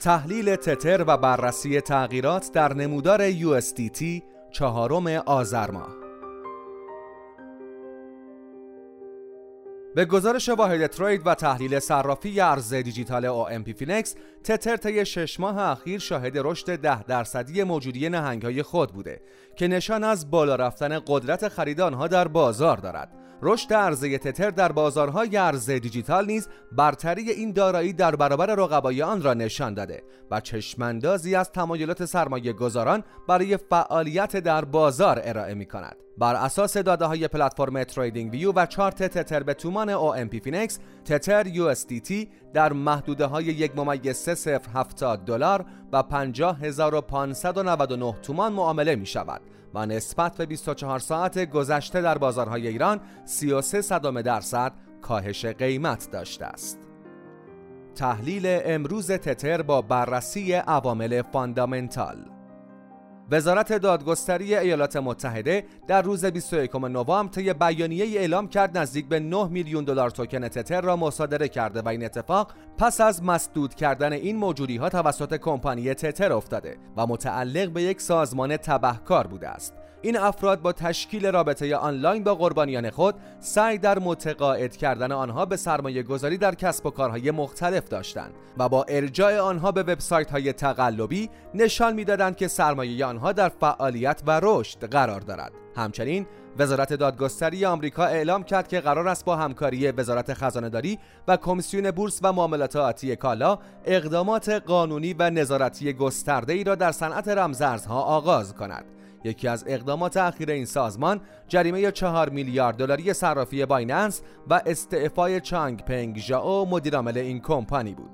تحلیل تتر و بررسی تغییرات در نمودار USDT چهارم آذر ماه. به گزارش واحد trade و تحلیل صرافی ارز دیجیتال OMPFinex تتر طی شش ماه اخیر شاهد رشد ده درصدی موجودی نهنگهای خود بوده که نشان از بالا رفتن قدرت خرید آنها در بازار دارد. رشد عرضه تتر در بازارهای ارز دیجیتال نیز برتری این دارایی در برابر رقبای آن را نشان داده و چشماندازی از تمایلات سرمایه گذاران برای فعالیت در بازار ارائه می کند. بر اساس داده های پلتفرم TradingView و چارت تتر به تومان OMPFinex تتر USDT در محدوده های یک ممیز 3070 دلار و 50599 تومان معامله می شود و نسبت به 24 ساعت گذشته در بازارهای ایران 33 صدم درصد کاهش قیمت داشته است. تحلیل امروز تتر با بررسی عوامل فاندامنتال وزارت دادگستری ایالات متحده در روز 21 نوامبر طی بیانیه اعلام کرد نزدیک به 9 میلیون دلار توکن تتر را مصادره کرده و این اتفاق پس از مسدود کردن این موجودی ها توسط کمپانی تتر افتاده و متعلق به یک سازمان تبهکار بوده است. این افراد با تشکیل رابطه آنلاین با قربانیان خود سعی در متقاعد کردن آنها به سرمایه گذاری در کسب و کارهای مختلف داشتند و با ارجاع آنها به وبسایت های تقلبی نشان می‌دادند که سرمایه آنها در فعالیت و رشد قرار دارد. همچنین وزارت دادگستری آمریکا اعلام کرد که قرار است با همکاری وزارت خزانهداری و کمیسیون بورس و معاملات آتی کالا اقدامات قانونی و نظارتی گسترده ای را در صنعت رمزارزها آغاز کند. یکی از اقدامات اخیر این سازمان جریمه 4 میلیارد دلاری صرافی بایننس و استعفای چانگ پنگ ژائو مدیرعامل این کمپانی بود.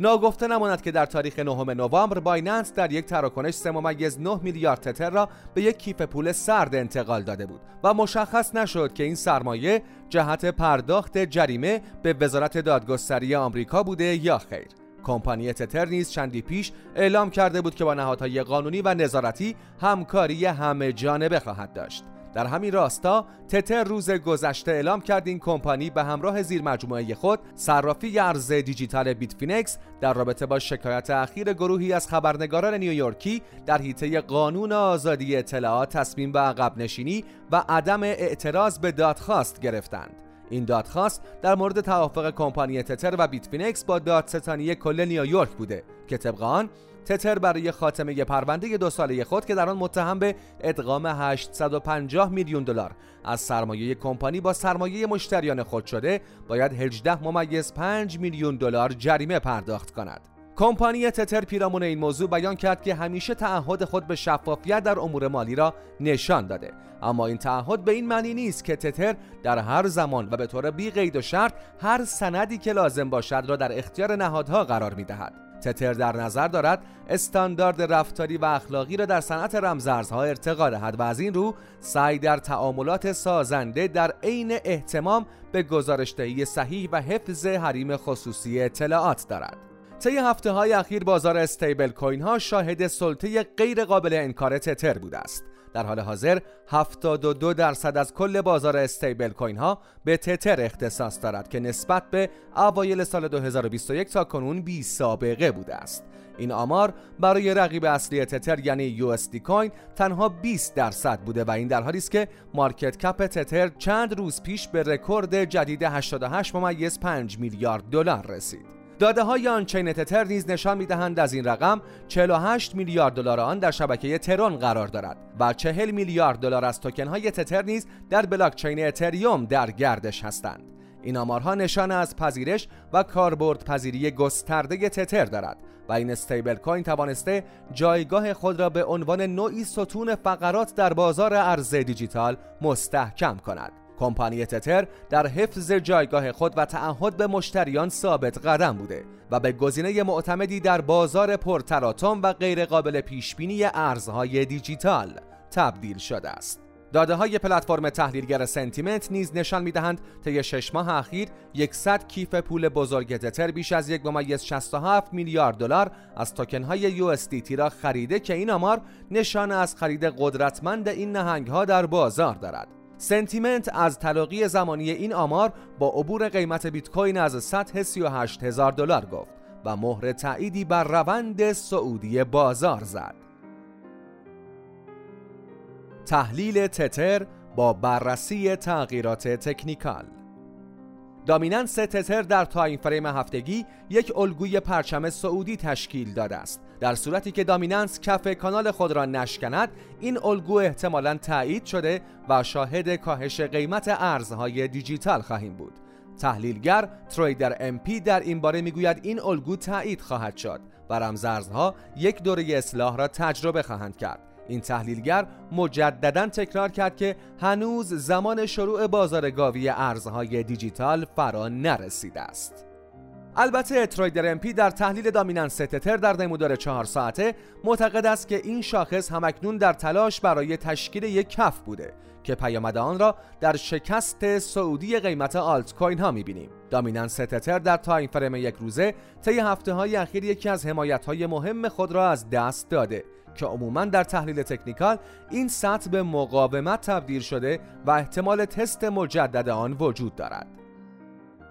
ناگفته نماند که در تاریخ 9 نوامبر بایننس در یک تراکنش 3 9 میلیارد تتر را به یک کیف پول سرد انتقال داده بود و مشخص نشد که این سرمایه جهت پرداخت جریمه به وزارت دادگستری آمریکا بوده یا خیر. کمپانی تتر نیز چندی پیش اعلام کرده بود که با نهادهای قانونی و نظارتی همکاری همه جانبه خواهد داشت. در همین راستا تتر روز گذشته اعلام کرد این کمپانی به همراه زیر مجموعه خود صرافی ارز دیجیتال بیت فینکس در رابطه با شکایت اخیر گروهی از خبرنگاران نیویورکی در حیطه قانون آزادی اطلاعات تصمیم به عقب نشینی و عدم اعتراض به دادخواست گرفتند. این دادخواست در مورد توافق کمپانی تتر و بیتفینکس با دادستانی کل نیویورک بوده که طبق آن تتر برای خاتمه پرونده دو ساله خود که در آن متهم به ادغام 850 میلیون دلار از سرمایه کمپانی با سرمایه مشتریان خود شده باید 18 ممیز 5 میلیون دلار جریمه پرداخت کند. کمپانی تتر پیرامون این موضوع بیان کرد که همیشه تعهد خود به شفافیت در امور مالی را نشان داده اما این تعهد به این معنی نیست که تتر در هر زمان و به طور بی قید و شرط هر سندی که لازم باشد را در اختیار نهادها قرار می دهد. تتر در نظر دارد استاندارد رفتاری و اخلاقی را در صنعت رمزارزها ارتقا دهد و از این رو سعی در تعاملات سازنده در عین احتمام به گزارشدهی صحیح و حفظ حریم خصوصی اطلاعات دارد طی هفته های اخیر بازار استیبل کوین ها شاهد سلطه غیر قابل انکار تتر بوده است. در حال حاضر 72 درصد از کل بازار استیبل کوین ها به تتر اختصاص دارد که نسبت به اوایل سال 2021 تا کنون بی سابقه بوده است. این آمار برای رقیب اصلی تتر یعنی USD Coin تنها 20 درصد بوده و این در حالی است که market cap تتر چند روز پیش به رکورد جدید 88 ممیز 5 میلیارد دلار رسید. داده های on-chain تتر نیز نشان می‌دهند از این رقم 48 میلیارد دلار آن در شبکه ترون قرار دارد و 40 میلیارد دلار از توکن های تتر نیز در بلاکچین اتریوم در گردش هستند. این آمارها نشان از پذیرش و کاربرد پذیری گسترده تتر دارد و این استیبل کوین توانسته جایگاه خود را به عنوان نوعی ستون فقرات در بازار ارز دیجیتال مستحکم کند. کمپانی تتر در حفظ جایگاه خود و تعهد به مشتریان ثابت قدم بوده و به گزینه معتمدی در بازار پرتراتم و غیرقابل پیشبینی ارزهای دیجیتال تبدیل شده است. داده های پلتفرم تحلیلگر Santiment نیز نشان می دهند طی شش ماه اخیر 100 کیف پول بزرگ تتر بیش از یک ممیز 67 میلیارد دلار از توکن های USDT را خریده که این آمار نشان از خرید قدرتمند این نهنگ ها در بازار دارد. Santiment از تلاقی زمانی این آمار با عبور قیمت بیت کوین از سطح 38 هزار دلار گفت و مهر تأییدی بر روند صعودی بازار زد. تحلیل تتر با بررسی تغییرات technical dominance تتر در time frame هفتگی یک الگوی پرچم صعودی تشکیل داده است. در صورتی که dominance کف کانال خود را نشکند این الگو احتمالا تایید شده و شاهد کاهش قیمت ارزهای دیجیتال خواهیم بود. تحلیلگر trader امپی در این باره می‌گوید این الگو تایید خواهد شد و رمزارزها یک دوره اصلاح را تجربه خواهند کرد. این تحلیلگر مجددا تکرار کرد که هنوز زمان شروع بازار گاوی ارزهای دیجیتال فرا نرسیده است. البته Trader MP در تحلیل dominance تتر در نمودار چهار ساعته معتقد است که این شاخص هم‌اکنون در تلاش برای تشکیل یک کف بوده که پیامد آن را در شکست صعودی قیمت آلت کوین ها می‌بینیم dominance تتر در time frame یک روزه طی هفته های اخیر یکی از حمایت های مهم خود را از دست داده که عموما در تحلیل تکنیکال این سطح به مقاومت تبدیل شده و احتمال تست مجدد آن وجود دارد.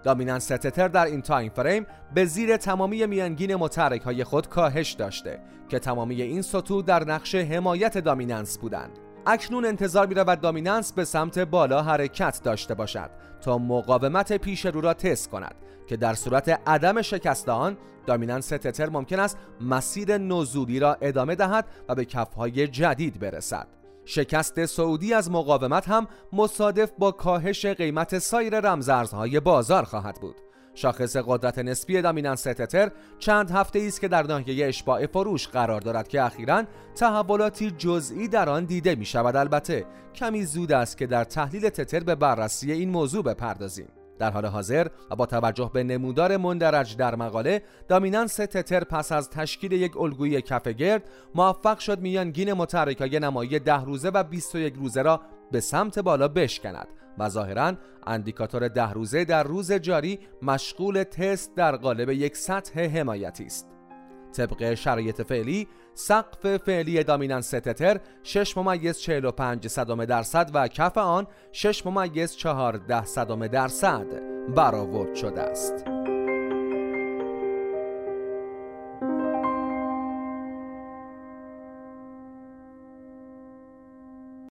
dominance تتر در این time frame به زیر تمامی میانگین متحرک های خود کاهش داشته که تمامی این سطوح در نقش حمایت dominance بودند. اکنون انتظار می رود dominance به سمت بالا حرکت داشته باشد تا مقاومت پیش رو را تست کند که در صورت عدم شکست آن دامیننس تتر ممکن است مسیر نزولی را ادامه دهد و به کفهای جدید برسد. شکست سعودی از مقاومت هم مصادف با کاهش قیمت سایر رمزارزهای بازار خواهد بود. شاخص قدرت نسبی دامیننس تتر چند هفته است که در ناحیه اشباع فروش قرار دارد که اخیرا تحولاتی جزئی در آن دیده می شود البته کمی زود است که در تحلیل تتر به بررسی این موضوع بپردازیم. در حال حاضر و با توجه به نمودار مندرج در مقاله دامیننس تتر پس از تشکیل یک الگوی کف گرد موفق شد میانگین متحرکای نمایی ده روزه و 21 روزه را به سمت بالا بشکند و ظاهرا اندیکاتور ده روزه در روز جاری مشغول تست در قالب یک سطح حمایتی است. طبق شرایط فعلی سقف فعلی دامیننس تتر 6 ممیز 45 صدم درصد و کف آن 6 ممیز 14 صدم درصد برآورد شده است.